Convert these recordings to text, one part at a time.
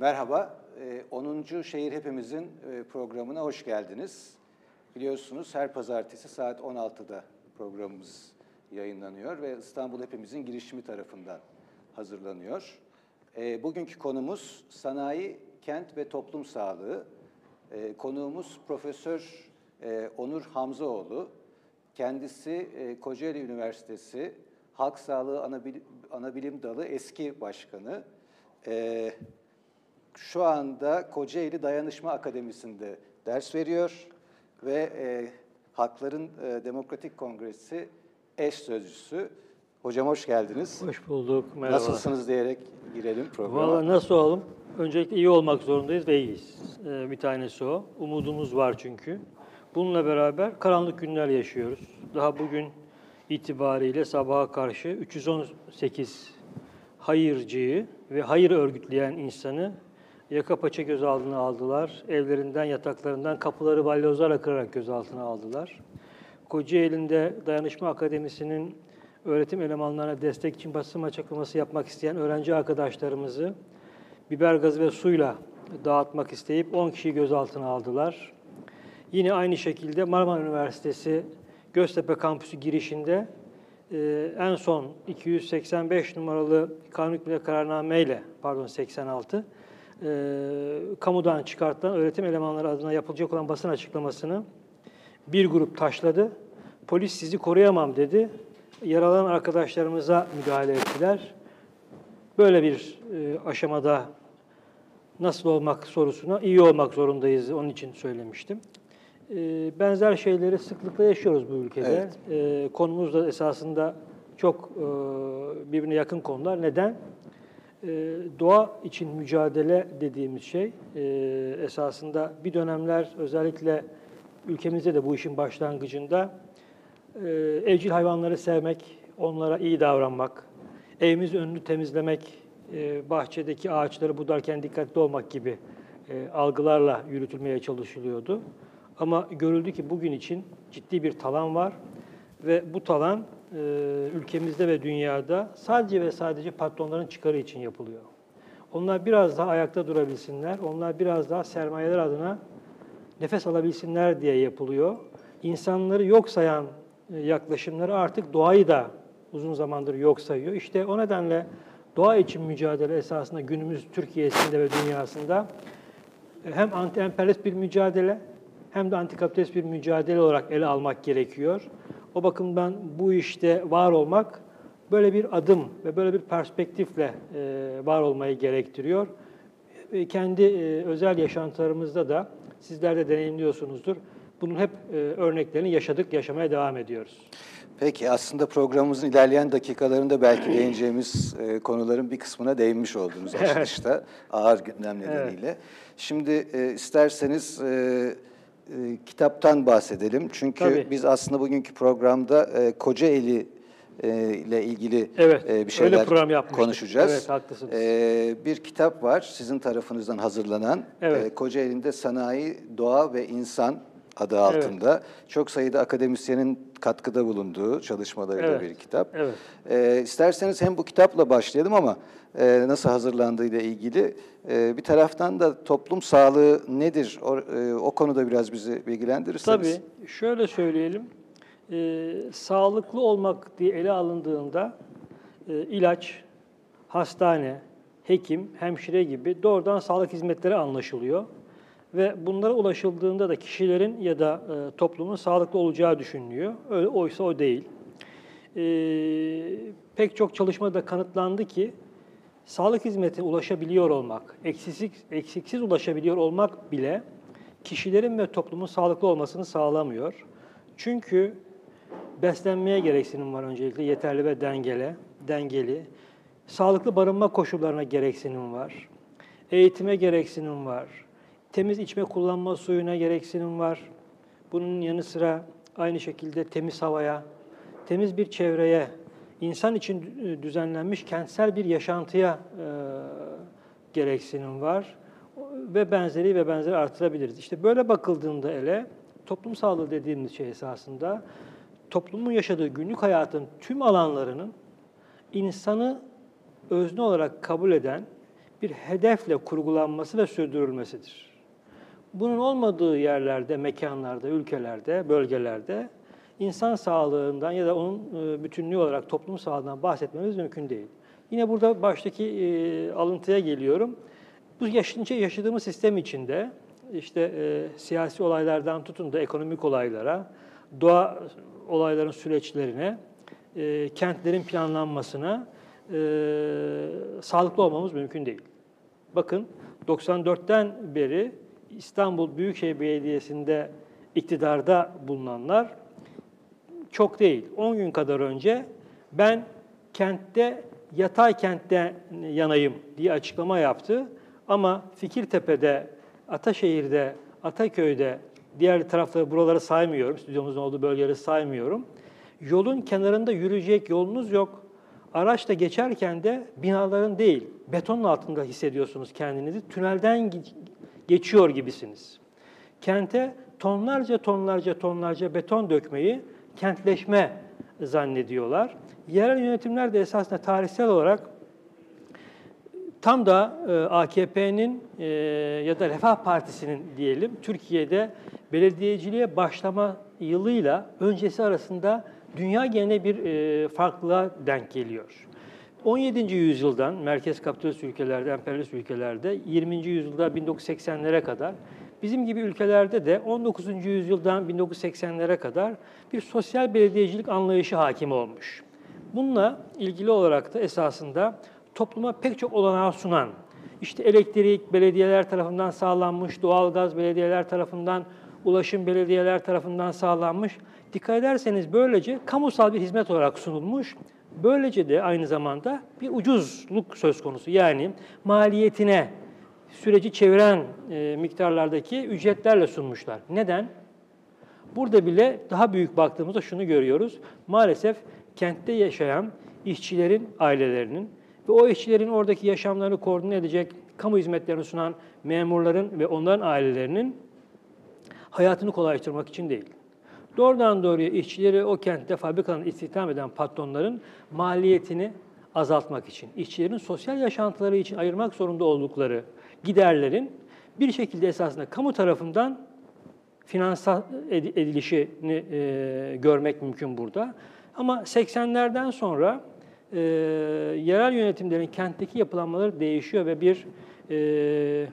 Merhaba, e, 10. Şehir Hepimizin e, programına hoş geldiniz. Biliyorsunuz her pazartesi saat 16'da programımız yayınlanıyor ve İstanbul Hepimizin girişimi tarafından hazırlanıyor. E, bugünkü konumuz sanayi, kent ve toplum sağlığı. E, konuğumuz Profesör e, Onur Hamzaoğlu. Kendisi e, Kocaeli Üniversitesi Halk Sağlığı Anabil Anabilim Dalı eski başkanı. E, şu anda Kocaeli Dayanışma Akademisi'nde ders veriyor ve e, Hakların e, Demokratik Kongresi eş sözcüsü. Hocam hoş geldiniz. Hoş bulduk, merhaba. Nasılsınız diyerek girelim programa. Valla nasıl olalım? Öncelikle iyi olmak zorundayız ve iyiyiz. Ee, bir tanesi o. Umudumuz var çünkü. Bununla beraber karanlık günler yaşıyoruz. Daha bugün itibariyle sabaha karşı 318 hayırcıyı ve hayır örgütleyen insanı yaka paça gözaltına aldılar. Evlerinden, yataklarından kapıları balyozlarla kırarak gözaltına aldılar. Kocaeli'nde Dayanışma Akademisi'nin öğretim elemanlarına destek için basın açıklaması yapmak isteyen öğrenci arkadaşlarımızı biber gazı ve suyla dağıtmak isteyip 10 kişiyi gözaltına aldılar. Yine aynı şekilde Marmara Üniversitesi Göztepe kampüsü girişinde e, en son 285 numaralı kanun hükmünde kararname ile, pardon 86, e, kamudan çıkartılan öğretim elemanları adına yapılacak olan basın açıklamasını bir grup taşladı. Polis sizi koruyamam dedi. Yaralanan arkadaşlarımıza müdahale ettiler. Böyle bir e, aşamada nasıl olmak sorusuna iyi olmak zorundayız. Onun için söylemiştim. E, benzer şeyleri sıklıkla yaşıyoruz bu ülkede. E, konumuz da esasında çok e, birbirine yakın konular. Neden? E, doğa için mücadele dediğimiz şey e, esasında bir dönemler özellikle ülkemizde de bu işin başlangıcında e, evcil hayvanları sevmek, onlara iyi davranmak, evimiz önünü temizlemek, e, bahçedeki ağaçları budarken dikkatli olmak gibi algılarla yürütülmeye çalışılıyordu. Ama görüldü ki bugün için ciddi bir talan var ve bu talan e, ülkemizde ve dünyada sadece ve sadece patronların çıkarı için yapılıyor. Onlar biraz daha ayakta durabilsinler, onlar biraz daha sermayeler adına nefes alabilsinler diye yapılıyor. İnsanları yok sayan e, yaklaşımları artık doğayı da uzun zamandır yok sayıyor. İşte o nedenle doğa için mücadele esasında günümüz Türkiye'sinde ve dünyasında e, hem anti-emperyalist bir mücadele hem de antikapitalist bir mücadele olarak ele almak gerekiyor. O bakımdan bu işte var olmak böyle bir adım ve böyle bir perspektifle e, var olmayı gerektiriyor. Kendi özel yaşantılarımızda da sizler de deneyimliyorsunuzdur. Bunun hep örneklerini yaşadık, yaşamaya devam ediyoruz. Peki aslında programımızın ilerleyen dakikalarında belki değineceğimiz e, konuların bir kısmına değinmiş oldunuz açılışta ağır gündem nedeniyle. Evet. Şimdi e, isterseniz e, e, kitaptan bahsedelim. Çünkü Tabii. biz aslında bugünkü programda e, Kocaeli e, ile ilgili evet, e, bir şeyler program konuşacağız. Evet, haklısınız. E, bir kitap var sizin tarafınızdan hazırlanan. Evet. E, Kocaeli'nde Sanayi, Doğa ve İnsan adı altında evet. çok sayıda akademisyenin katkıda bulunduğu çalışmalarıyla evet. bir kitap. Evet. E, isterseniz hem bu kitapla başlayalım ama e, nasıl hazırlandığıyla ilgili e, bir taraftan da toplum sağlığı nedir o, e, o konuda biraz bizi bilgilendirirseniz. Tabii şöyle söyleyelim e, sağlıklı olmak diye ele alındığında e, ilaç, hastane, hekim, hemşire gibi doğrudan sağlık hizmetleri anlaşılıyor. Ve bunlara ulaşıldığında da kişilerin ya da e, toplumun sağlıklı olacağı düşünülüyor. Öyle, oysa o değil. E, pek çok çalışmada kanıtlandı ki sağlık hizmetine ulaşabiliyor olmak, eksiksiz, eksiksiz ulaşabiliyor olmak bile kişilerin ve toplumun sağlıklı olmasını sağlamıyor. Çünkü beslenmeye gereksinim var öncelikle yeterli ve dengeli, dengeli. Sağlıklı barınma koşullarına gereksinim var. Eğitime gereksinim var. Temiz içme kullanma suyuna gereksinim var. Bunun yanı sıra aynı şekilde temiz havaya, temiz bir çevreye, insan için düzenlenmiş kentsel bir yaşantıya e, gereksinim var ve benzeri ve benzeri artırabiliriz. İşte böyle bakıldığında ele toplum sağlığı dediğimiz şey esasında toplumun yaşadığı günlük hayatın tüm alanlarının insanı özne olarak kabul eden bir hedefle kurgulanması ve sürdürülmesidir. Bunun olmadığı yerlerde, mekanlarda, ülkelerde, bölgelerde insan sağlığından ya da onun e, bütünlüğü olarak toplum sağlığından bahsetmemiz mümkün değil. Yine burada baştaki e, alıntıya geliyorum. Bu yaşınca yaşadığımız sistem içinde işte e, siyasi olaylardan tutun da ekonomik olaylara, doğa olayların süreçlerine, e, kentlerin planlanmasına e, sağlıklı olmamız mümkün değil. Bakın 94'ten beri İstanbul Büyükşehir Belediyesi'nde iktidarda bulunanlar çok değil. 10 gün kadar önce ben kentte yatay kentte yanayım diye açıklama yaptı. Ama Fikirtepe'de, Ataşehir'de, Ataköy'de, diğer tarafları buraları saymıyorum, stüdyomuzun olduğu bölgeleri saymıyorum. Yolun kenarında yürüyecek yolunuz yok. Araçta geçerken de binaların değil, betonun altında hissediyorsunuz kendinizi. Tünelden geçiyor gibisiniz. Kente tonlarca tonlarca tonlarca beton dökmeyi kentleşme zannediyorlar. Yerel yönetimler de esasında tarihsel olarak tam da e, AKP'nin e, ya da Refah Partisi'nin diyelim Türkiye'de belediyeciliğe başlama yılıyla öncesi arasında dünya genelinde bir e, farklılığa denk geliyor. 17. yüzyıldan merkez kapitalist ülkelerde, emperyalist ülkelerde 20. yüzyılda 1980'lere kadar bizim gibi ülkelerde de 19. yüzyıldan 1980'lere kadar bir sosyal belediyecilik anlayışı hakim olmuş. Bununla ilgili olarak da esasında topluma pek çok olanağı sunan, işte elektrik belediyeler tarafından sağlanmış, doğalgaz belediyeler tarafından, ulaşım belediyeler tarafından sağlanmış. Dikkat ederseniz böylece kamusal bir hizmet olarak sunulmuş. Böylece de aynı zamanda bir ucuzluk söz konusu. Yani maliyetine süreci çeviren e, miktarlardaki ücretlerle sunmuşlar. Neden? Burada bile daha büyük baktığımızda şunu görüyoruz. Maalesef kentte yaşayan işçilerin ailelerinin ve o işçilerin oradaki yaşamlarını koordine edecek, kamu hizmetlerini sunan memurların ve onların ailelerinin hayatını kolaylaştırmak için değil. Doğrudan doğruya işçileri o kentte fabrikanın istihdam eden patronların maliyetini azaltmak için, işçilerin sosyal yaşantıları için ayırmak zorunda oldukları giderlerin bir şekilde esasında kamu tarafından finansal edilişini e, görmek mümkün burada. Ama 80'lerden sonra e, yerel yönetimlerin kentteki yapılanmaları değişiyor ve bir e,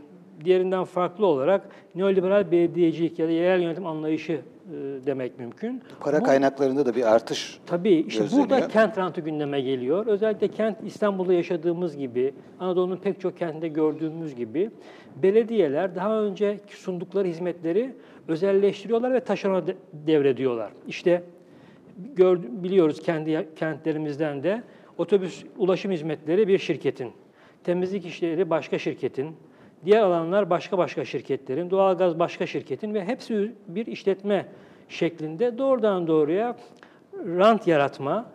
diğerinden farklı olarak neoliberal belediyecilik ya da yerel yönetim anlayışı demek mümkün. Para Bu, kaynaklarında da bir artış Tabii işte gözleniyor. burada kent rantı gündeme geliyor. Özellikle kent İstanbul'da yaşadığımız gibi, Anadolu'nun pek çok kentinde gördüğümüz gibi belediyeler daha önce sundukları hizmetleri özelleştiriyorlar ve taşerona devrediyorlar. İşte gör, biliyoruz kendi kentlerimizden de otobüs ulaşım hizmetleri bir şirketin, temizlik işleri başka şirketin, diğer alanlar başka başka şirketlerin, doğalgaz başka şirketin ve hepsi bir işletme şeklinde doğrudan doğruya rant yaratma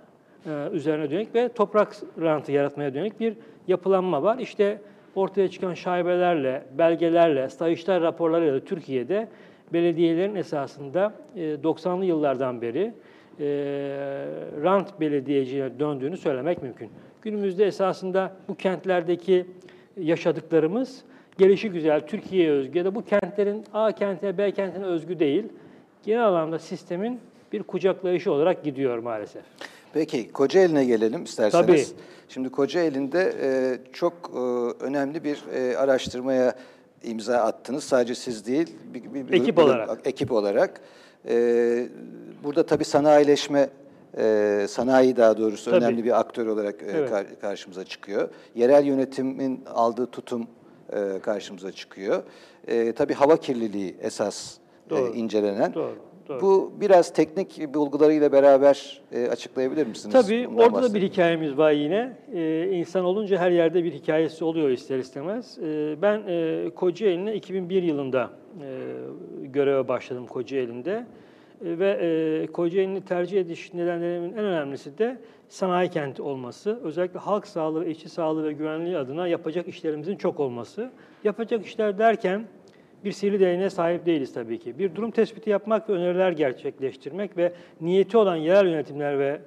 e, üzerine dönük ve toprak rantı yaratmaya dönük bir yapılanma var. İşte ortaya çıkan şaibelerle, belgelerle, Sayıştay raporlarıyla Türkiye'de belediyelerin esasında e, 90'lı yıllardan beri e, rant belediyeciliğine döndüğünü söylemek mümkün. Günümüzde esasında bu kentlerdeki yaşadıklarımız gelişi güzel, Türkiye'ye özgü ya da bu kentlerin A kentine, B kentine özgü değil. Genel anlamda sistemin bir kucaklayışı olarak gidiyor maalesef. Peki Kocaeli'ne gelelim isterseniz. Tabii. Şimdi Kocaeli'nde e, çok e, önemli bir e, araştırmaya imza attınız. Sadece siz değil, bir, bir, bir Ekip grup- olarak. Ekip olarak. E, burada tabii sanayileşme, e, sanayi daha doğrusu Tabii. önemli bir aktör olarak e, Evet. kar- karşımıza çıkıyor. Yerel yönetimin aldığı tutum e, karşımıza çıkıyor. E, tabii hava kirliliği esas e, Doğru. incelenen. Doğru, doğru. Bu biraz teknik bulgularıyla beraber e, açıklayabilir misiniz? Tabii Bundan orada da bir hikayemiz var yine. Ee, insan olunca her yerde bir hikayesi oluyor ister istemez. Ee, ben e, Kocaeli'ne 2001 yılında e, göreve başladım Kocaeli'nde. E, ve e, Kocaeli'ni tercih ediş nedenlerimin en önemlisi de sanayi kenti olması. Özellikle halk sağlığı, işçi sağlığı ve güvenliği adına yapacak işlerimizin çok olması. Yapacak işler derken bir sihirli değneğe sahip değiliz tabii ki. Bir durum tespiti yapmak ve öneriler gerçekleştirmek ve niyeti olan yerel yönetimler ve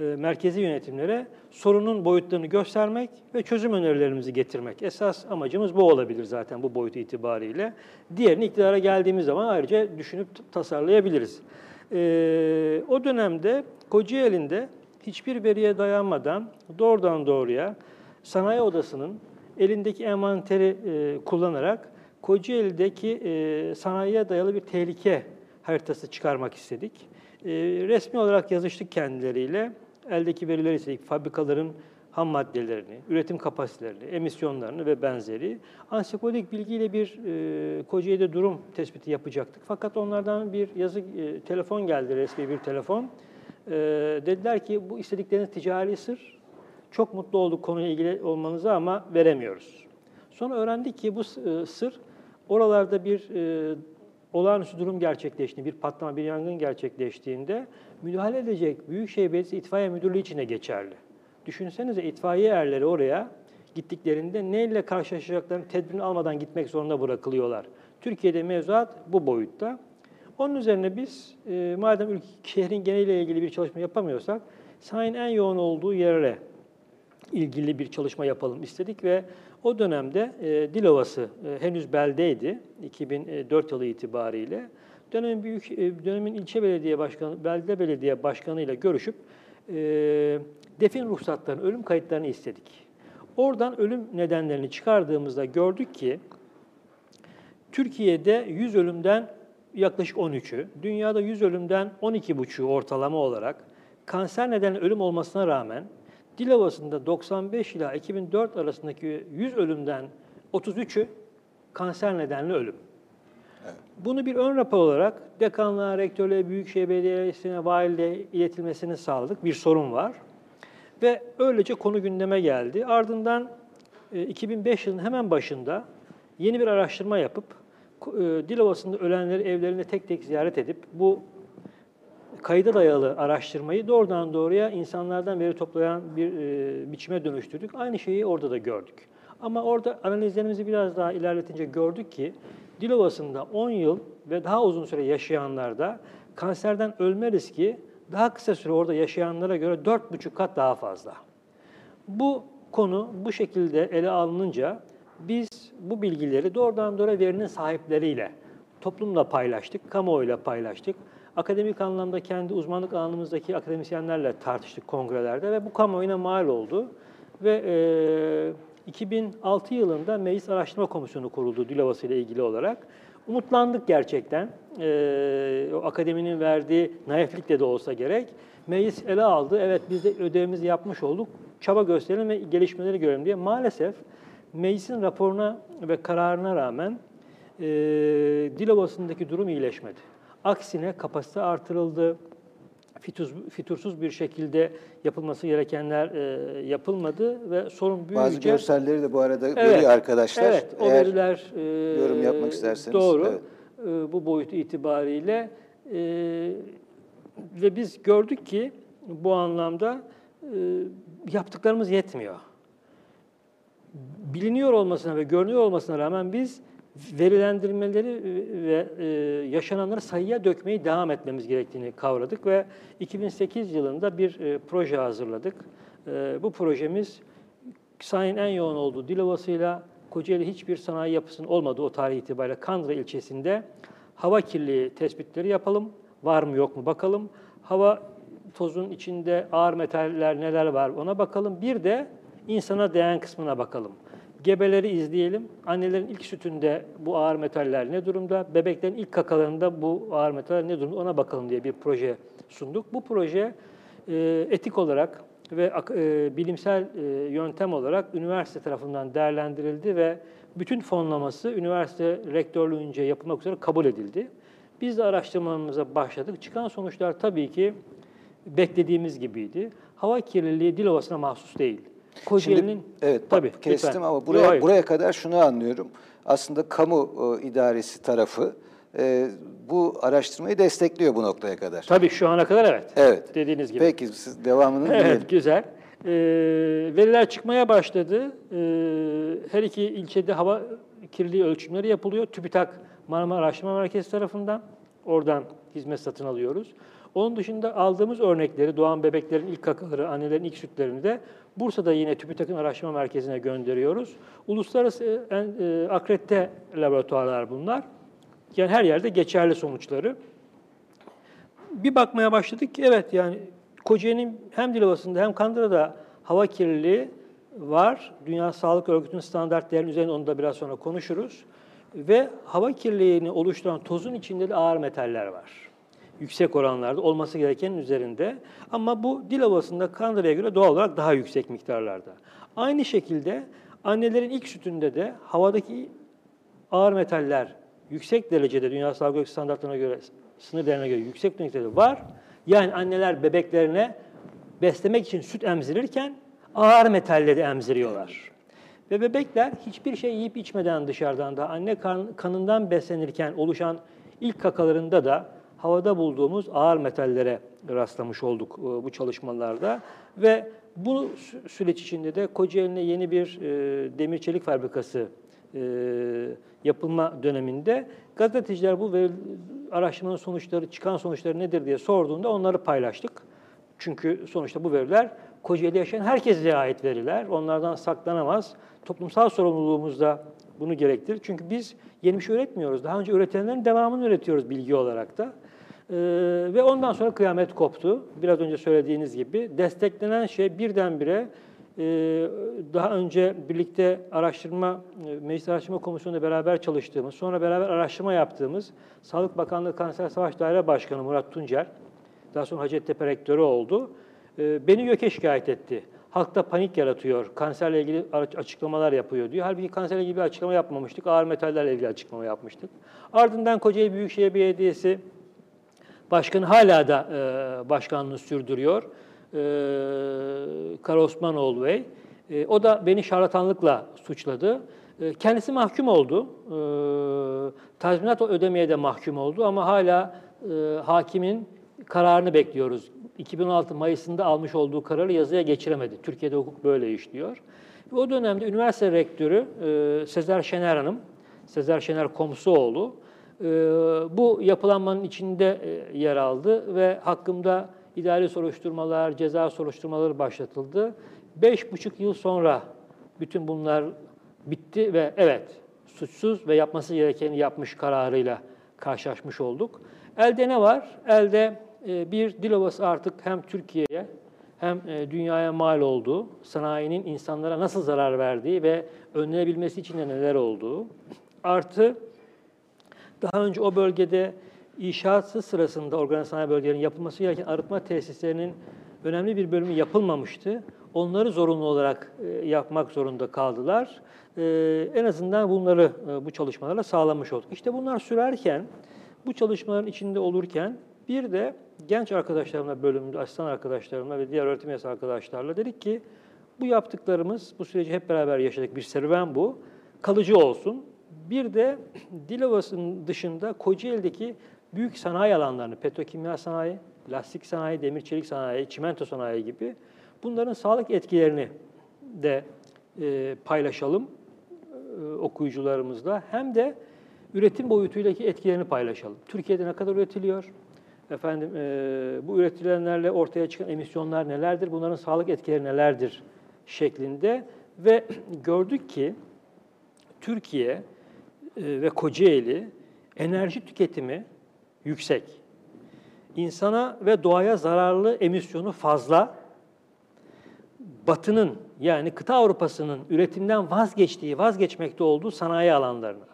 e, merkezi yönetimlere sorunun boyutlarını göstermek ve çözüm önerilerimizi getirmek. Esas amacımız bu olabilir zaten bu boyut itibariyle. Diğerini iktidara geldiğimiz zaman ayrıca düşünüp tasarlayabiliriz. E, o dönemde Kocaeli'nde hiçbir veriye dayanmadan doğrudan doğruya sanayi odasının elindeki envanteri e, kullanarak Kocaeli'deki e, sanayiye dayalı bir tehlike haritası çıkarmak istedik. E, resmi olarak yazıştık kendileriyle. Eldeki verileri istedik. Fabrikaların ham maddelerini, üretim kapasitelerini, emisyonlarını ve benzeri. Ansiklopik bilgiyle bir e, Kocaeli'de durum tespiti yapacaktık. Fakat onlardan bir yazı, e, telefon geldi, resmi bir telefon. E, dediler ki bu istedikleriniz ticari sır. Çok mutlu olduk konuyla ilgili olmanıza ama veremiyoruz. Sonra öğrendik ki bu e, sır oralarda bir e, olağanüstü durum gerçekleştiğinde, bir patlama, bir yangın gerçekleştiğinde müdahale edecek Büyükşehir Belediyesi İtfaiye Müdürlüğü için de geçerli. Düşünsenize itfaiye erleri oraya gittiklerinde neyle karşılaşacaklarını tedbirini almadan gitmek zorunda bırakılıyorlar. Türkiye'de mevzuat bu boyutta. Onun üzerine biz e, madem ülke, şehrin geneliyle ilgili bir çalışma yapamıyorsak sanayinin en yoğun olduğu yere ilgili bir çalışma yapalım istedik ve o dönemde e, Dilovası e, henüz beldeydi 2004 yılı itibariyle. Dönemin büyük e, dönemin ilçe belediye başkanı, belde belediye başkanı ile görüşüp e, defin ruhsatlarını, ölüm kayıtlarını istedik. Oradan ölüm nedenlerini çıkardığımızda gördük ki Türkiye'de 100 ölümden yaklaşık 13'ü, dünyada 100 ölümden 12,5'u ortalama olarak kanser nedeniyle ölüm olmasına rağmen Dilovası'nda 95 ila 2004 arasındaki 100 ölümden 33'ü kanser nedenli ölüm. Bunu bir ön rapor olarak dekanlığa, rektörlüğe, büyükşehir belediyesine, valiliğe iletilmesini sağladık. Bir sorun var. Ve öylece konu gündeme geldi. Ardından 2005 yılının hemen başında yeni bir araştırma yapıp e, Dilovası'nda ölenleri evlerinde tek tek ziyaret edip bu kayda dayalı araştırmayı doğrudan doğruya insanlardan veri toplayan bir e, biçime dönüştürdük. Aynı şeyi orada da gördük. Ama orada analizlerimizi biraz daha ilerletince gördük ki Dilovası'nda 10 yıl ve daha uzun süre yaşayanlarda kanserden ölme riski daha kısa süre orada yaşayanlara göre 4,5 kat daha fazla. Bu konu bu şekilde ele alınınca biz bu bilgileri doğrudan doğruya verinin sahipleriyle, toplumla paylaştık, kamuoyuyla paylaştık. Akademik anlamda kendi uzmanlık alanımızdaki akademisyenlerle tartıştık kongrelerde ve bu kamuoyuna mal oldu. Ve e, 2006 yılında Meclis Araştırma Komisyonu kuruldu Dilovası ile ilgili olarak. Umutlandık gerçekten. E, o akademinin verdiği naiflikle de olsa gerek. Meclis ele aldı. Evet biz de ödevimizi yapmış olduk. Çaba gösterelim ve gelişmeleri görelim diye. Maalesef meclisin raporuna ve kararına rağmen e, Dilovası'ndaki durum iyileşmedi. Aksine kapasite artırıldı. Fituz, fitursuz bir şekilde yapılması gerekenler e, yapılmadı ve sorun büyüyünce... Bazı görselleri de bu arada evet, görüyor arkadaşlar. Evet, o Eğer veriler e, yorum yapmak isterseniz. doğru. Evet. E, bu boyutu itibariyle e, ve biz gördük ki bu anlamda e, yaptıklarımız yetmiyor. Biliniyor olmasına ve görünüyor olmasına rağmen biz verilendirmeleri ve e, yaşananları sayıya dökmeyi devam etmemiz gerektiğini kavradık ve 2008 yılında bir e, proje hazırladık. E, bu projemiz sanayinin en yoğun olduğu Dilovası'yla Kocaeli hiçbir sanayi yapısının olmadığı o tarih itibariyle Kandıra ilçesinde hava kirliliği tespitleri yapalım. Var mı yok mu bakalım. Hava tozun içinde ağır metaller neler var ona bakalım. Bir de insana değen kısmına bakalım. Gebeleri izleyelim. Annelerin ilk sütünde bu ağır metaller ne durumda? Bebeklerin ilk kakalarında bu ağır metaller ne durumda? Ona bakalım diye bir proje sunduk. Bu proje e, etik olarak ve e, bilimsel e, yöntem olarak üniversite tarafından değerlendirildi ve bütün fonlaması üniversite rektörlüğünce yapılmak üzere kabul edildi. Biz de araştırmalarımıza başladık. Çıkan sonuçlar tabii ki beklediğimiz gibiydi. Hava kirliliği Dilovası'na mahsus değil. Kocaeli'nin Şimdi, evet tabii kestim lütfen. ama buraya Yok, buraya kadar şunu anlıyorum. Aslında kamu e, idaresi tarafı e, bu araştırmayı destekliyor bu noktaya kadar. Tabii şu ana kadar evet. Evet. Dediğiniz gibi. Peki siz devamını. Evet, güzel. Ee, veriler çıkmaya başladı. Ee, her iki ilçede hava kirliliği ölçümleri yapılıyor. TÜBİTAK Marmara Araştırma Merkezi tarafından. Oradan hizmet satın alıyoruz. Onun dışında aldığımız örnekleri, doğan bebeklerin ilk kakaları, annelerin ilk sütlerini de Bursa'da yine TÜBİTAK'ın araştırma merkezine gönderiyoruz. Uluslararası e, e, akredite laboratuvarlar bunlar. Yani her yerde geçerli sonuçları. Bir bakmaya başladık ki evet yani Kocaeli'nin hem Dilovası'nda hem Kandıra'da hava kirliliği var. Dünya Sağlık Örgütü'nün standartlarının üzerine onu da biraz sonra konuşuruz. Ve hava kirliliğini oluşturan tozun içinde de ağır metaller var. Yüksek oranlarda olması gerekenin üzerinde. Ama bu Dilovası'nda Kandıra'ya göre doğal olarak daha yüksek miktarlarda. Aynı şekilde annelerin ilk sütünde de havadaki ağır metaller yüksek derecede Dünya Sağlık Örgütü standartlarına göre, sınır değerine göre yüksek derecede var. Yani anneler bebeklerine beslemek için süt emzirirken ağır metalleri emziriyorlar. Ve bebekler hiçbir şey yiyip içmeden dışarıdan da anne kan, kanından beslenirken oluşan ilk kakalarında da havada bulduğumuz ağır metallere rastlamış olduk e, bu çalışmalarda. Ve bu süreç içinde de Kocaeli'ne yeni bir e, demir çelik fabrikası e, yapılma döneminde gazeteciler bu araştırmanın sonuçları, çıkan sonuçları nedir diye sorduğunda onları paylaştık. Çünkü sonuçta bu veriler Kocaeli'de yaşayan herkese ait veriler. Onlardan saklanamaz. Toplumsal sorumluluğumuz da bunu gerektirir. Çünkü biz yeni bir şey üretmiyoruz. Daha önce üretenlerin devamını üretiyoruz bilgi olarak da. Ee, ve ondan sonra kıyamet koptu. Biraz önce söylediğiniz gibi. Desteklenen şey birdenbire e, daha önce birlikte araştırma, e, Meclis Araştırma Komisyonu'nda beraber çalıştığımız, sonra beraber araştırma yaptığımız Sağlık Bakanlığı Kanser Savaş Daire Başkanı Murat Tuncer, daha sonra Hacettepe Rektörü oldu. E, beni YÖK'e şikayet etti. Halkta panik yaratıyor, kanserle ilgili açıklamalar yapıyor diyor. Halbuki kanserle ilgili bir açıklama yapmamıştık, ağır metallerle ilgili açıklama yapmıştık. Ardından Kocaeli Büyükşehir Belediyesi Başkanı hala da e, başkanlığı sürdürüyor. E, Kara Osmanoğlu Bey. E, o da beni şarlatanlıkla suçladı. E, kendisi mahkum oldu. E, tazminat ödemeye de mahkum oldu ama hala e, hakimin kararını bekliyoruz. 2016 Mayıs'ında almış olduğu kararı yazıya geçiremedi. Türkiye'de hukuk böyle işliyor. O dönemde üniversite rektörü e, Sezer Şener Hanım, Sezer Şener Komsuoğlu, bu yapılanmanın içinde e, yer aldı ve hakkımda idari soruşturmalar, ceza soruşturmaları başlatıldı. Beş buçuk yıl sonra bütün bunlar bitti ve evet suçsuz ve yapması gerekeni yapmış kararıyla karşılaşmış olduk. Elde ne var? Elde e, bir dil artık hem Türkiye'ye hem e, dünyaya mal olduğu, sanayinin insanlara nasıl zarar verdiği ve önlenebilmesi için de neler olduğu, artı daha önce o bölgede inşaatı sırasında organize sanayi bölgelerinin yapılması gereken arıtma tesislerinin önemli bir bölümü yapılmamıştı. Onları zorunlu olarak e, yapmak zorunda kaldılar. En azından bunları bu çalışmalarla sağlamış olduk. İşte bunlar sürerken, bu çalışmaların içinde olurken bir de genç arkadaşlarımla bölümde, asistan arkadaşlarımla ve diğer öğretim üyesi arkadaşlarla dedik ki bu yaptıklarımız, bu süreci hep beraber yaşadık. Bir serüven bu. Kalıcı olsun. Bir de Dilovası'nın dışında Kocaeli'deki büyük sanayi alanlarını, petrokimya sanayi, lastik sanayi, demir çelik sanayi, çimento sanayi gibi bunların sağlık etkilerini de e, paylaşalım e, okuyucularımızla. Hem de üretim boyutuyla etkilerini paylaşalım. Türkiye'de ne kadar üretiliyor? Efendim e, bu üretilenlerle ortaya çıkan emisyonlar nelerdir? Bunların sağlık etkileri nelerdir? şeklinde ve gördük ki Türkiye ve Kocaeli enerji tüketimi yüksek. İnsana ve doğaya zararlı emisyonu fazla. Batı'nın yani kıta Avrupa'sının üretimden vazgeçtiği, vazgeçmekte olduğu sanayi alanlarına.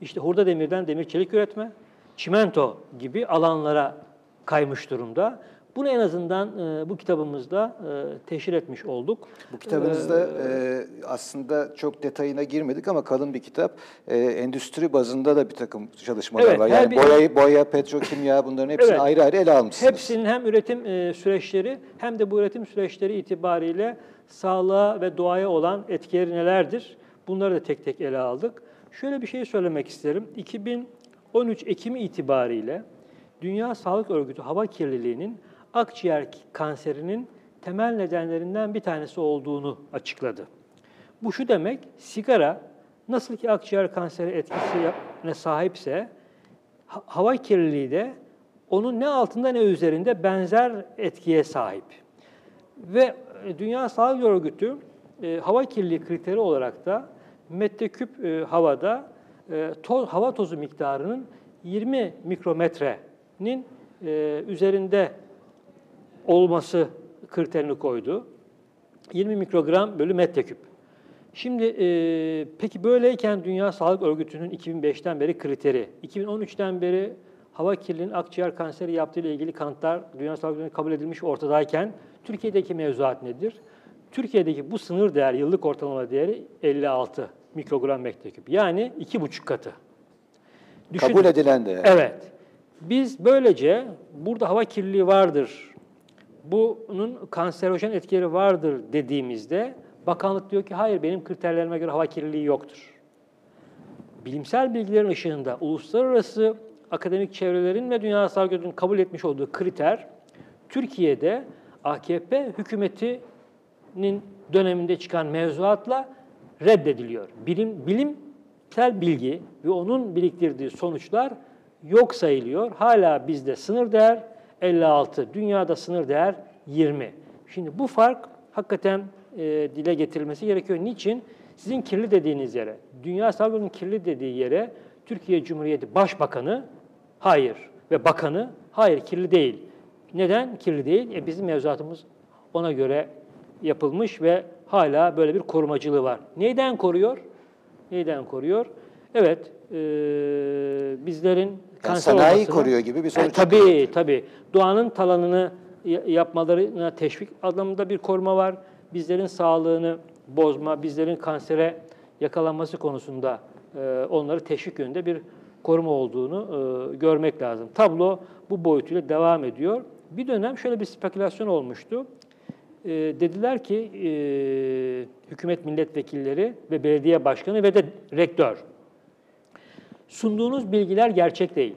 İşte hurda demirden demir çelik üretme, çimento gibi alanlara kaymış durumda. Bunu en azından e, bu kitabımızda e, teşhir etmiş olduk. Bu kitabınızda ee, e, aslında çok detayına girmedik ama kalın bir kitap. E, endüstri bazında da bir takım çalışmalar evet, var. Yani bir, boya, boya, petrokimya bunların hepsini evet, ayrı ayrı ele almışsınız. Hepsinin hem üretim e, süreçleri hem de bu üretim süreçleri itibariyle sağlığa ve doğaya olan etkileri nelerdir? Bunları da tek tek ele aldık. Şöyle bir şey söylemek isterim. 2013 Ekim itibariyle Dünya Sağlık Örgütü hava kirliliğinin akciğer kanserinin temel nedenlerinden bir tanesi olduğunu açıkladı. Bu şu demek, sigara nasıl ki akciğer kanseri etkisine sahipse, Ha- hava kirliliği de onun ne altında ne üzerinde benzer etkiye sahip. Ve e, Dünya Sağlık Örgütü e, hava kirliliği kriteri olarak da metreküp e, havada e, toz, hava tozu miktarının 20 mikrometrenin e, üzerinde olması kriterini koydu. 20 mikrogram bölü metreküp. Şimdi e, peki böyleyken Dünya Sağlık Örgütü'nün 2005'ten beri kriteri, 2013'ten beri hava kirliliğinin akciğer kanseri yaptığı ile ilgili kanıtlar Dünya Sağlık Örgütü'nün kabul edilmiş ortadayken Türkiye'deki mevzuat nedir? Türkiye'deki bu sınır değer, yıllık ortalama değeri 56 mikrogram metreküp. Yani iki buçuk katı. Düşünün. Kabul edilen de. Evet. Biz böylece burada hava kirliliği vardır, bunun kanserojen etkileri vardır dediğimizde bakanlık diyor ki hayır benim kriterlerime göre hava kirliliği yoktur. Bilimsel bilgilerin ışığında uluslararası akademik çevrelerin ve Dünya Sağlık Örgütü'nün kabul etmiş olduğu kriter Türkiye'de AKP hükümetinin döneminde çıkan mevzuatla reddediliyor. Bilim, bilimsel bilgi ve onun biriktirdiği sonuçlar yok sayılıyor. Hala bizde sınır değer 56, dünyada sınır değer 20. Şimdi bu fark hakikaten e, dile getirilmesi gerekiyor. Niçin? Sizin kirli dediğiniz yere, Dünya Örgütü'nün kirli dediği yere Türkiye Cumhuriyeti Başbakanı hayır ve bakanı hayır kirli değil. Neden kirli değil? E, bizim mevzuatımız ona göre yapılmış ve hala böyle bir korumacılığı var. Neyden koruyor? Neyden koruyor? Evet, e, bizlerin kanser sanayi olmasını- koruyor gibi bir sonuç E, tabii, tabii. Doğanın talanını ya- yapmalarına teşvik anlamında bir koruma var. Bizlerin sağlığını bozma, bizlerin kansere yakalanması konusunda e, onları teşvik yönünde bir koruma olduğunu e, görmek lazım. Tablo bu boyutuyla devam ediyor. Bir dönem şöyle bir spekülasyon olmuştu. E, dediler ki e, hükümet milletvekilleri ve belediye başkanı ve de rektör sunduğunuz bilgiler gerçek değil.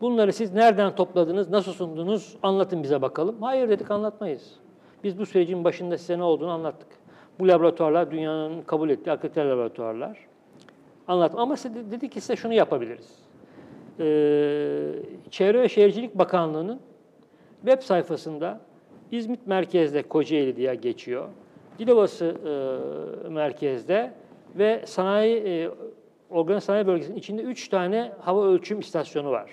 Bunları siz nereden topladınız, nasıl sundunuz anlatın bize bakalım. Hayır dedik anlatmayız. Biz bu sürecin başında size ne olduğunu anlattık. Bu laboratuvarlar dünyanın kabul ettiği akredite laboratuvarlar. Anlat. Ama size de- dedi ki size şunu yapabiliriz. Ee, Çevre ve Şehircilik Bakanlığı'nın web sayfasında İzmit merkezde Kocaeli diye geçiyor. Dilovası e, merkezde ve sanayi e, organik sanayi bölgesinin içinde üç tane hava ölçüm istasyonu var.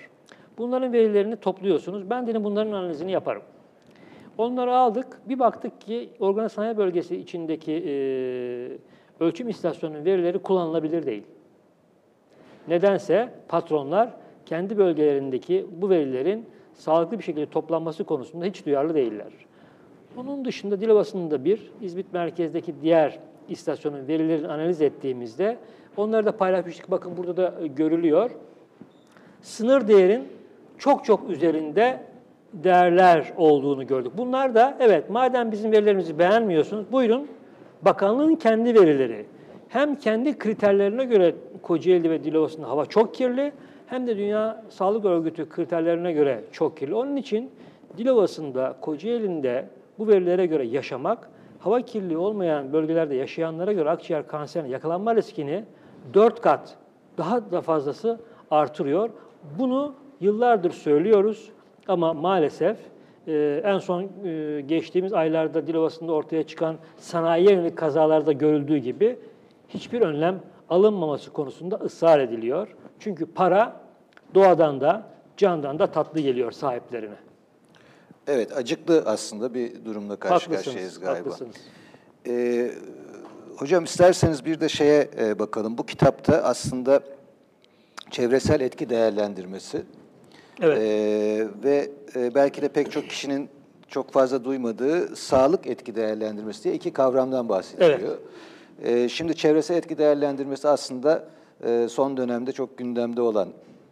Bunların verilerini topluyorsunuz. Ben dedim bunların analizini yaparım. Onları aldık. Bir baktık ki organik sanayi bölgesi içindeki e, ölçüm istasyonunun verileri kullanılabilir değil. Nedense patronlar kendi bölgelerindeki bu verilerin sağlıklı bir şekilde toplanması konusunda hiç duyarlı değiller. Onun dışında Dilovası'nda bir, İzmit merkezdeki diğer istasyonun verilerini analiz ettiğimizde onları da paylaşmıştık. Bakın burada da e, görülüyor. Sınır değerin çok çok üzerinde değerler olduğunu gördük. Bunlar da evet madem bizim verilerimizi beğenmiyorsunuz buyurun bakanlığın kendi verileri. Hem kendi kriterlerine göre Kocaeli ve Dilovası'nda hava çok kirli hem de Dünya Sağlık Örgütü kriterlerine göre çok kirli. Onun için Dilovası'nda, Kocaeli'nde bu verilere göre yaşamak, hava kirliliği olmayan bölgelerde yaşayanlara göre akciğer kanserine yakalanma riskini 4 kat daha da fazlası artırıyor. Bunu yıllardır söylüyoruz ama maalesef e, en son e, geçtiğimiz aylarda Dilovası'nda ortaya çıkan sanayiye yönelik kazalarda görüldüğü gibi hiçbir önlem alınmaması konusunda ısrar ediliyor. Çünkü para doğadan da candan da tatlı geliyor sahiplerine. Evet, acıklı aslında bir durumla karşı karşıyayız galiba. haklısınız. Ee, hocam isterseniz bir de şeye e, bakalım. Bu kitapta aslında çevresel etki değerlendirmesi Evet. Ee, ve e, belki de pek çok kişinin çok fazla duymadığı sağlık etki değerlendirmesi diye iki kavramdan bahsediliyor. Ee, şimdi çevresel etki değerlendirmesi aslında e, son dönemde çok gündemde olan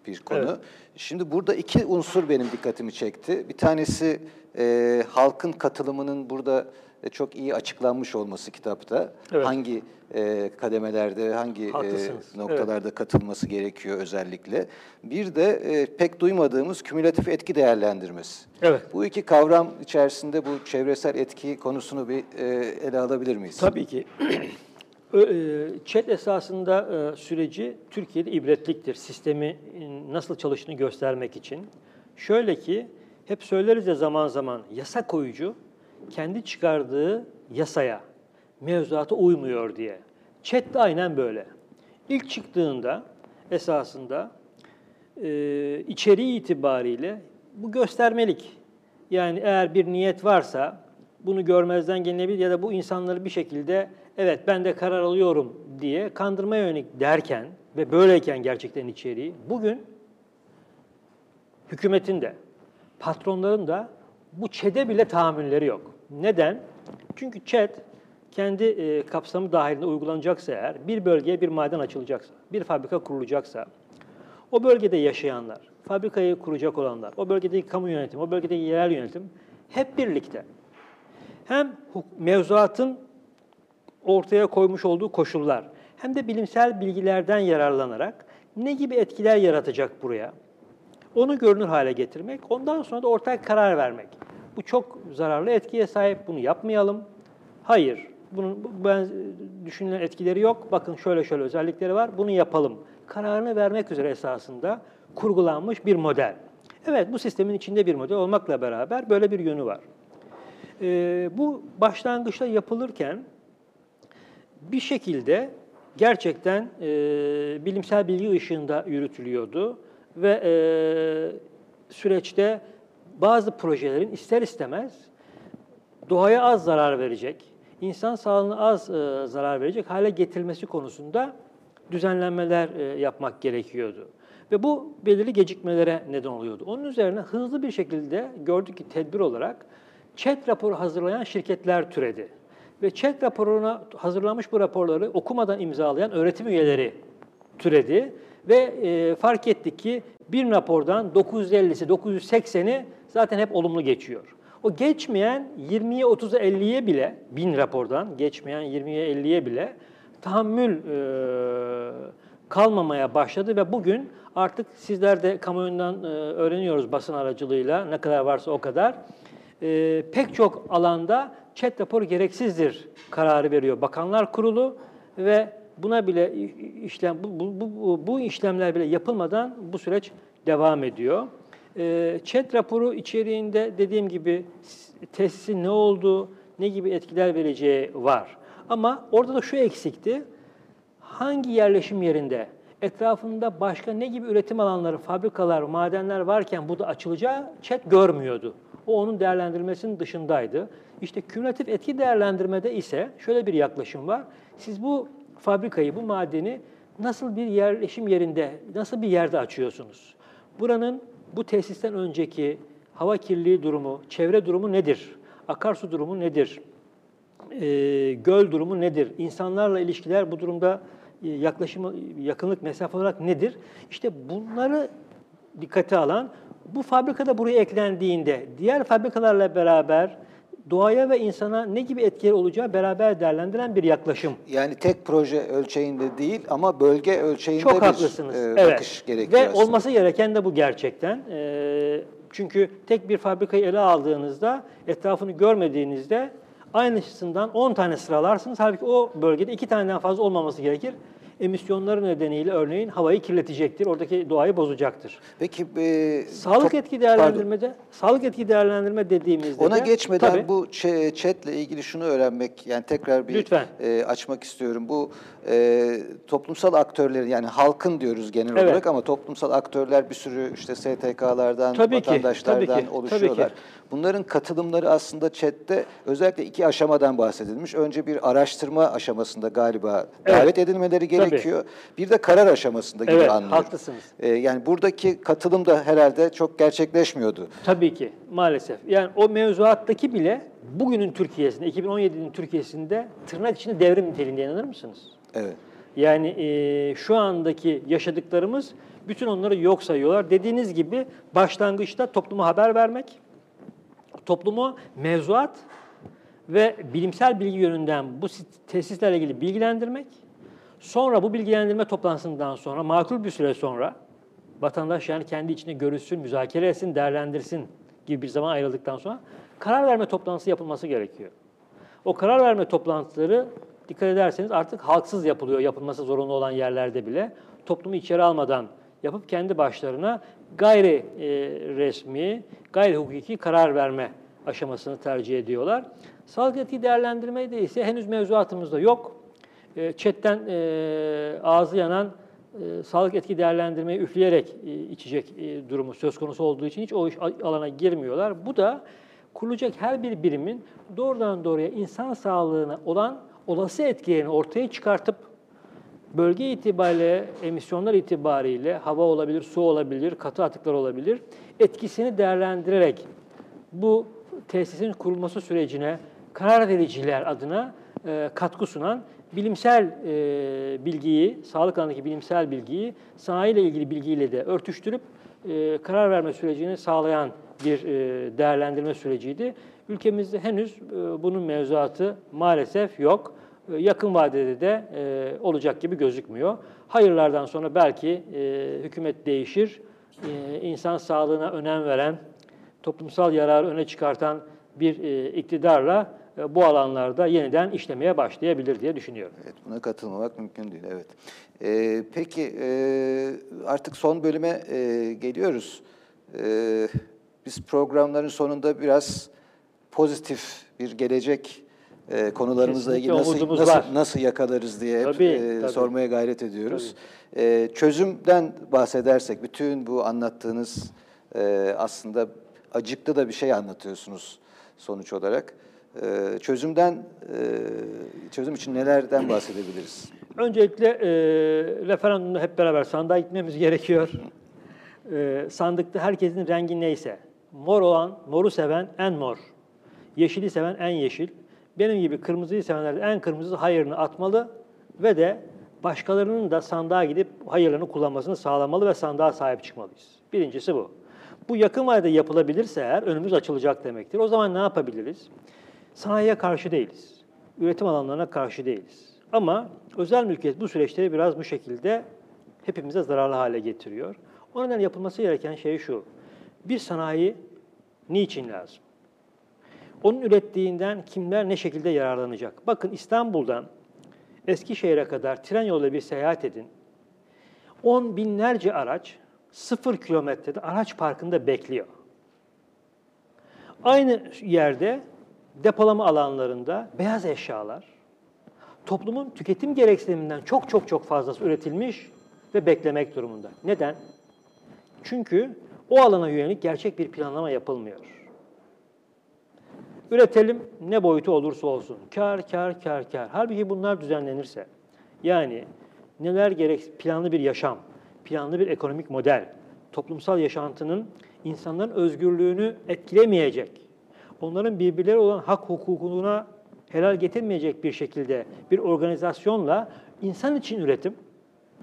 bir konu. Evet. Şimdi burada iki unsur benim dikkatimi çekti. Bir tanesi e, halkın katılımının burada e, çok iyi açıklanmış olması kitapta. Evet. Hangi e, kademelerde, hangi e, noktalarda katılması gerekiyor özellikle. Bir de e, pek duymadığımız kümülatif etki değerlendirmesi. Evet. Bu iki kavram içerisinde bu çevresel etki konusunu bir e, ele alabilir miyiz? Tabii ki. Ö- e, esasında e, süreci Türkiye'de ibretliktir. Sistemi e, nasıl çalıştığını göstermek için. Şöyle ki, hep söyleriz ya zaman zaman, yasa koyucu kendi çıkardığı yasaya, mevzuata uymuyor diye. Chat de aynen böyle. İlk çıktığında esasında e, içeriği itibariyle bu göstermelik. Yani eğer bir niyet varsa bunu görmezden gelinebilir ya da bu insanları bir şekilde evet ben de karar alıyorum diye kandırmaya yönelik derken ve böyleyken gerçekten içeriği bugün hükümetin de patronların da bu ÇED'e bile tahammülleri yok. Neden? Çünkü ÇED kendi e, kapsamı dahilinde uygulanacaksa eğer, bir bölgeye bir maden açılacaksa, bir fabrika kurulacaksa, o bölgede yaşayanlar, fabrikayı kuracak olanlar, o bölgedeki kamu yönetimi, o bölgedeki yerel yönetim hep birlikte hem mevzuatın ortaya koymuş olduğu koşullar hem de bilimsel bilgilerden yararlanarak ne gibi etkiler yaratacak buraya? Onu görünür hale getirmek, ondan sonra da ortak karar vermek. Bu çok zararlı etkiye sahip, bunu yapmayalım. Hayır, bunun bu- ben düşünülen etkileri yok. Bakın şöyle şöyle özellikleri var, bunu yapalım. Kararını vermek üzere esasında kurgulanmış bir model. Evet, bu sistemin içinde bir model olmakla beraber böyle bir yönü var. Ee, bu başlangıçta yapılırken bir şekilde gerçekten e, bilimsel bilgi ışığında yürütülüyordu ve e, süreçte bazı projelerin ister istemez doğaya az zarar verecek, insan sağlığına az e, zarar verecek hale getirilmesi konusunda düzenlenmeler e, yapmak gerekiyordu. Ve bu belirli gecikmelere neden oluyordu. Onun üzerine hızlı bir şekilde gördük ki tedbir olarak ÇED raporu hazırlayan şirketler türedi. Ve ÇED raporuna hazırlanmış bu raporları okumadan imzalayan öğretim üyeleri türedi. Ve e, fark ettik ki bir rapordan 950'si, 980'i zaten hep olumlu geçiyor. O geçmeyen 20'ye, 30'a, 50'ye bile, bin rapordan geçmeyen 20'ye, 50'ye bile tahammül e, kalmamaya başladı ve bugün artık sizler de kamuoyundan e, öğreniyoruz basın aracılığıyla ne kadar varsa o kadar. E, pek çok alanda chat raporu gereksizdir kararı veriyor Bakanlar Kurulu ve buna bile işlem bu, bu, bu, bu işlemler bile yapılmadan bu süreç devam ediyor. E, chat raporu içeriğinde dediğim gibi tesisin ne olduğu, ne gibi etkiler vereceği var. Ama orada da şu eksikti hangi yerleşim yerinde, etrafında başka ne gibi üretim alanları, fabrikalar, madenler varken bu da açılacağı chat görmüyordu. O onun değerlendirmesinin dışındaydı. İşte kümülatif etki değerlendirmede ise şöyle bir yaklaşım var. Siz bu fabrikayı, bu madeni nasıl bir yerleşim yerinde, nasıl bir yerde açıyorsunuz? Buranın bu tesisten önceki hava kirliliği durumu, çevre durumu nedir? Akarsu durumu nedir? e, göl durumu nedir? İnsanlarla ilişkiler bu durumda e, yaklaşımı, yakınlık, mesafe olarak nedir? İşte bunları dikkate alan, bu fabrikada buraya eklendiğinde diğer fabrikalarla beraber doğaya ve insana ne gibi etkileri olacağı beraber değerlendiren bir yaklaşım. Yani tek proje ölçeğinde değil ama bölge ölçeğinde Çok bir haklısınız. e, evet. bakış gerekiyor Ve aslında. olması gereken de bu gerçekten. Ee, çünkü tek bir fabrikayı ele aldığınızda, etrafını görmediğinizde aynısından 10 tane sıralarsınız. Halbuki o bölgede 2 taneden fazla olmaması gerekir. Emisyonları nedeniyle örneğin havayı kirletecektir, oradaki doğayı bozacaktır. Peki e, Sağlık top- etki değerlendirmede, sağlık etki değerlendirme dediğimizde Ona de- geçmeden Tabii. bu chatle ilgili şunu öğrenmek, yani tekrar bir Lütfen. e, açmak istiyorum. Bu e, toplumsal aktörlerin yani halkın diyoruz genel Evet. olarak ama toplumsal aktörler bir sürü işte STK'lardan, Tabii ki, vatandaşlardan tabii ki, tabii oluşuyorlar. ki. Bunların katılımları aslında chatte özellikle iki aşamadan bahsedilmiş. Önce bir araştırma aşamasında galiba Evet. davet edilmeleri Tabii. gerekiyor. Bir de karar aşamasında gibi Evet, anlıyorum. haklısınız. E, yani buradaki katılım da herhalde çok gerçekleşmiyordu. Tabii ki maalesef. Yani o mevzuattaki bile bugünün Türkiye'sinde, 2017'nin Türkiye'sinde tırnak içinde devrim niteliğinde inanır mısınız? Evet. Yani e, şu andaki yaşadıklarımız bütün onları yok sayıyorlar. Dediğiniz gibi başlangıçta topluma haber vermek, toplumu mevzuat ve bilimsel bilgi yönünden bu tesislerle ilgili bilgilendirmek, sonra bu bilgilendirme toplantısından sonra makul bir süre sonra vatandaş yani kendi içinde görüşsün, müzakere etsin, değerlendirsin gibi bir zaman ayrıldıktan sonra karar verme toplantısı yapılması gerekiyor. O karar verme toplantıları dikkat ederseniz artık halksız yapılıyor yapılması zorunlu olan yerlerde bile. Toplumu içeri almadan yapıp kendi başlarına gayri e, resmi, gayri hukuki karar verme aşamasını tercih ediyorlar. Sağlık etki değerlendirmeyi de ise henüz mevzuatımızda yok. E, chatten e, ağzı yanan e, sağlık etki değerlendirmeyi üfleyerek e, içecek e, durumu söz konusu olduğu için hiç o iş alana girmiyorlar. Bu da kurulacak her bir birimin doğrudan doğruya insan sağlığına olan olası etkilerini ortaya çıkartıp bölge itibariyle, emisyonlar itibariyle hava olabilir, su olabilir, katı atıklar olabilir, etkisini değerlendirerek bu tesisin kurulması sürecine karar vericiler adına e, katkı sunan bilimsel e, bilgiyi, sağlık alanındaki bilimsel bilgiyi sanayiyle ilgili bilgiyle de örtüştürüp e, karar verme sürecini sağlayan bir e, değerlendirme süreciydi. Ülkemizde henüz e, bunun mevzuatı maalesef yok. E, yakın vadede de e, olacak gibi gözükmüyor. Hayırlardan sonra belki e, hükümet değişir, e, insan sağlığına önem veren, toplumsal yararı öne çıkartan bir e, iktidarla e, bu alanlarda yeniden işlemeye başlayabilir diye düşünüyorum. Evet, buna katılmamak mümkün değil. Evet. Ee, peki e, artık son bölüme e, geliyoruz. E, biz programların sonunda biraz pozitif bir gelecek e, konularımızla ilgili nasıl nasıl, var. nasıl yakarlarız diye hep Tabii, e, tabii. sormaya gayret ediyoruz. E, çözümden bahsedersek bütün bu anlattığınız e, aslında acıklı da bir şey anlatıyorsunuz sonuç olarak. E, çözümden e, çözüm için nelerden bahsedebiliriz? Öncelikle e, referandumda hep beraber sandığa gitmemiz gerekiyor. E, sandıkta herkesin rengi neyse, mor olan, moru seven en mor, yeşili seven en yeşil, benim gibi kırmızıyı sevenler en kırmızı hayırını atmalı ve de başkalarının da sandığa gidip hayırlarını kullanmasını sağlamalı ve sandığa sahip çıkmalıyız. Birincisi bu. Bu yakın vadede yapılabilirse eğer önümüz açılacak demektir. O zaman ne yapabiliriz? Sanayiye karşı değiliz. Üretim alanlarına karşı değiliz. Ama özel mülkiyet bu süreçleri biraz bu şekilde hepimize zararlı hale getiriyor. O nedenle yapılması gereken şey şu. Bir sanayi niçin lazım? Onun ürettiğinden kimler ne şekilde yararlanacak? Bakın İstanbul'dan Eskişehir'e kadar tren yoluyla bir seyahat edin. On binlerce araç sıfır kilometrede araç parkında bekliyor. Aynı yerde depolama alanlarında beyaz eşyalar, toplumun tüketim gereksiniminden çok çok çok fazlası üretilmiş ve beklemek durumunda. Neden? Çünkü o alana yönelik gerçek bir planlama yapılmıyor. Üretelim ne boyutu olursa olsun. Kar, kar, kar, kar. Halbuki bunlar düzenlenirse, yani neler gerek, planlı bir yaşam, planlı bir ekonomik model, toplumsal yaşantının insanların özgürlüğünü etkilemeyecek, onların birbirleri olan hak hukukuna helal getirmeyecek bir şekilde bir organizasyonla insan için üretim,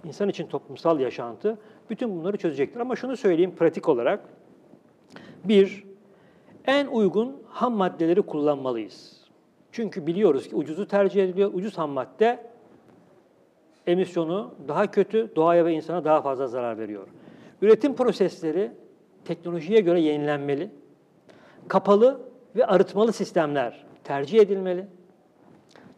insan için toplumsal yaşantı bütün bunları çözecektir. Ama şunu söyleyeyim pratik olarak. Bir, en uygun ham maddeleri kullanmalıyız. Çünkü biliyoruz ki ucuzu tercih ediliyor. Ucuz ham madde emisyonu daha kötü, doğaya ve insana daha fazla zarar veriyor. Üretim prosesleri teknolojiye göre yenilenmeli. Kapalı ve arıtmalı sistemler tercih edilmeli.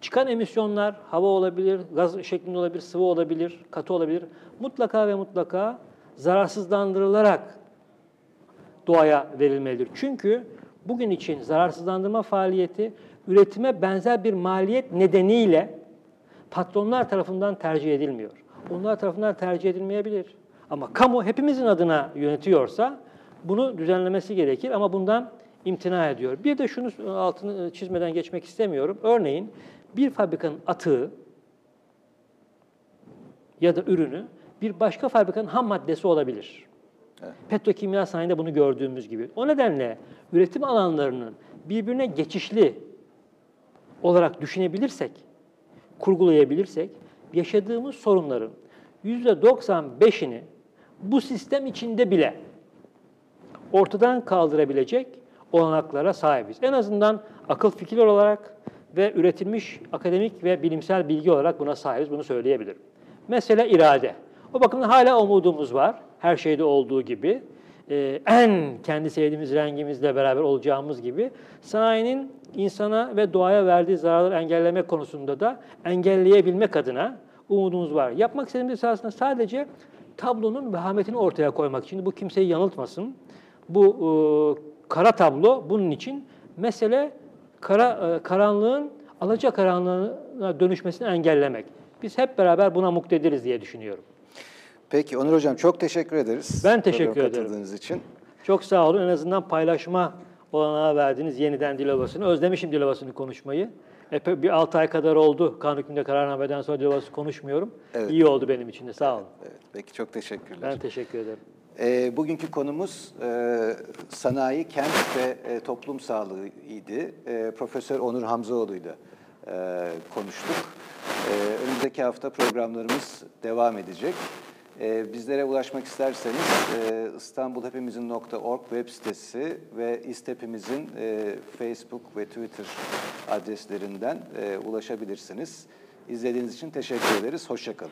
Çıkan emisyonlar hava olabilir, gaz şeklinde olabilir, sıvı olabilir, katı olabilir. Mutlaka ve mutlaka zararsızlandırılarak doğaya verilmelidir. Çünkü bugün için zararsızlandırma faaliyeti üretime benzer bir maliyet nedeniyle patronlar tarafından tercih edilmiyor. Onlar tarafından tercih edilmeyebilir. Ama kamu hepimizin adına yönetiyorsa bunu düzenlemesi gerekir ama bundan imtina ediyor. Bir de şunu altını çizmeden geçmek istemiyorum. Örneğin bir fabrikanın atığı ya da ürünü bir başka fabrikanın ham maddesi olabilir. Petrokimya sanayinde bunu gördüğümüz gibi. O nedenle üretim alanlarının birbirine geçişli olarak düşünebilirsek, kurgulayabilirsek, yaşadığımız sorunların %95'ini bu sistem içinde bile ortadan kaldırabilecek olanaklara sahibiz. En azından akıl fikir olarak ve üretilmiş akademik ve bilimsel bilgi olarak buna sahibiz, bunu söyleyebilirim. Mesela irade. O bakımdan hala umudumuz var, her şeyde olduğu gibi. e, en kendi sevdiğimiz rengimizle beraber olacağımız gibi sanayinin insana ve doğaya verdiği zararları engelleme konusunda da engelleyebilmek adına umudumuz var. Yapmak istediğimiz esasında sadece tablonun vehametini ortaya koymak için. Bu kimseyi yanıltmasın. Bu e, kara tablo bunun için mesele kara e, karanlığın alaca karanlığına dönüşmesini engellemek. Biz hep beraber buna muktediriz diye düşünüyorum. Peki Onur Hocam çok teşekkür ederiz. Ben teşekkür ederim. Katıldığınız için. Çok sağ olun. En azından paylaşma olanağı verdiniz yeniden Dilovası'nı. Özlemişim Dilovası'nı konuşmayı. Epey bir 6 ay kadar oldu. Kanun hükmünde kararnameden sonra Dilovası konuşmuyorum. Evet. İyi oldu benim için de. Sağ olun. Evet, peki çok teşekkürler. Ben teşekkür ederim. E, bugünkü konumuz e, sanayi, kent ve e, toplum sağlığı idi. E, Profesör Onur Hamzaoğlu ile e, konuştuk. E, önümüzdeki hafta programlarımız devam edecek. E, bizlere ulaşmak isterseniz e, İstanbulhepimizin.org web sitesi ve İstepimizin e, Facebook ve Twitter adreslerinden e, ulaşabilirsiniz. İzlediğiniz için teşekkür ederiz. Hoşçakalın.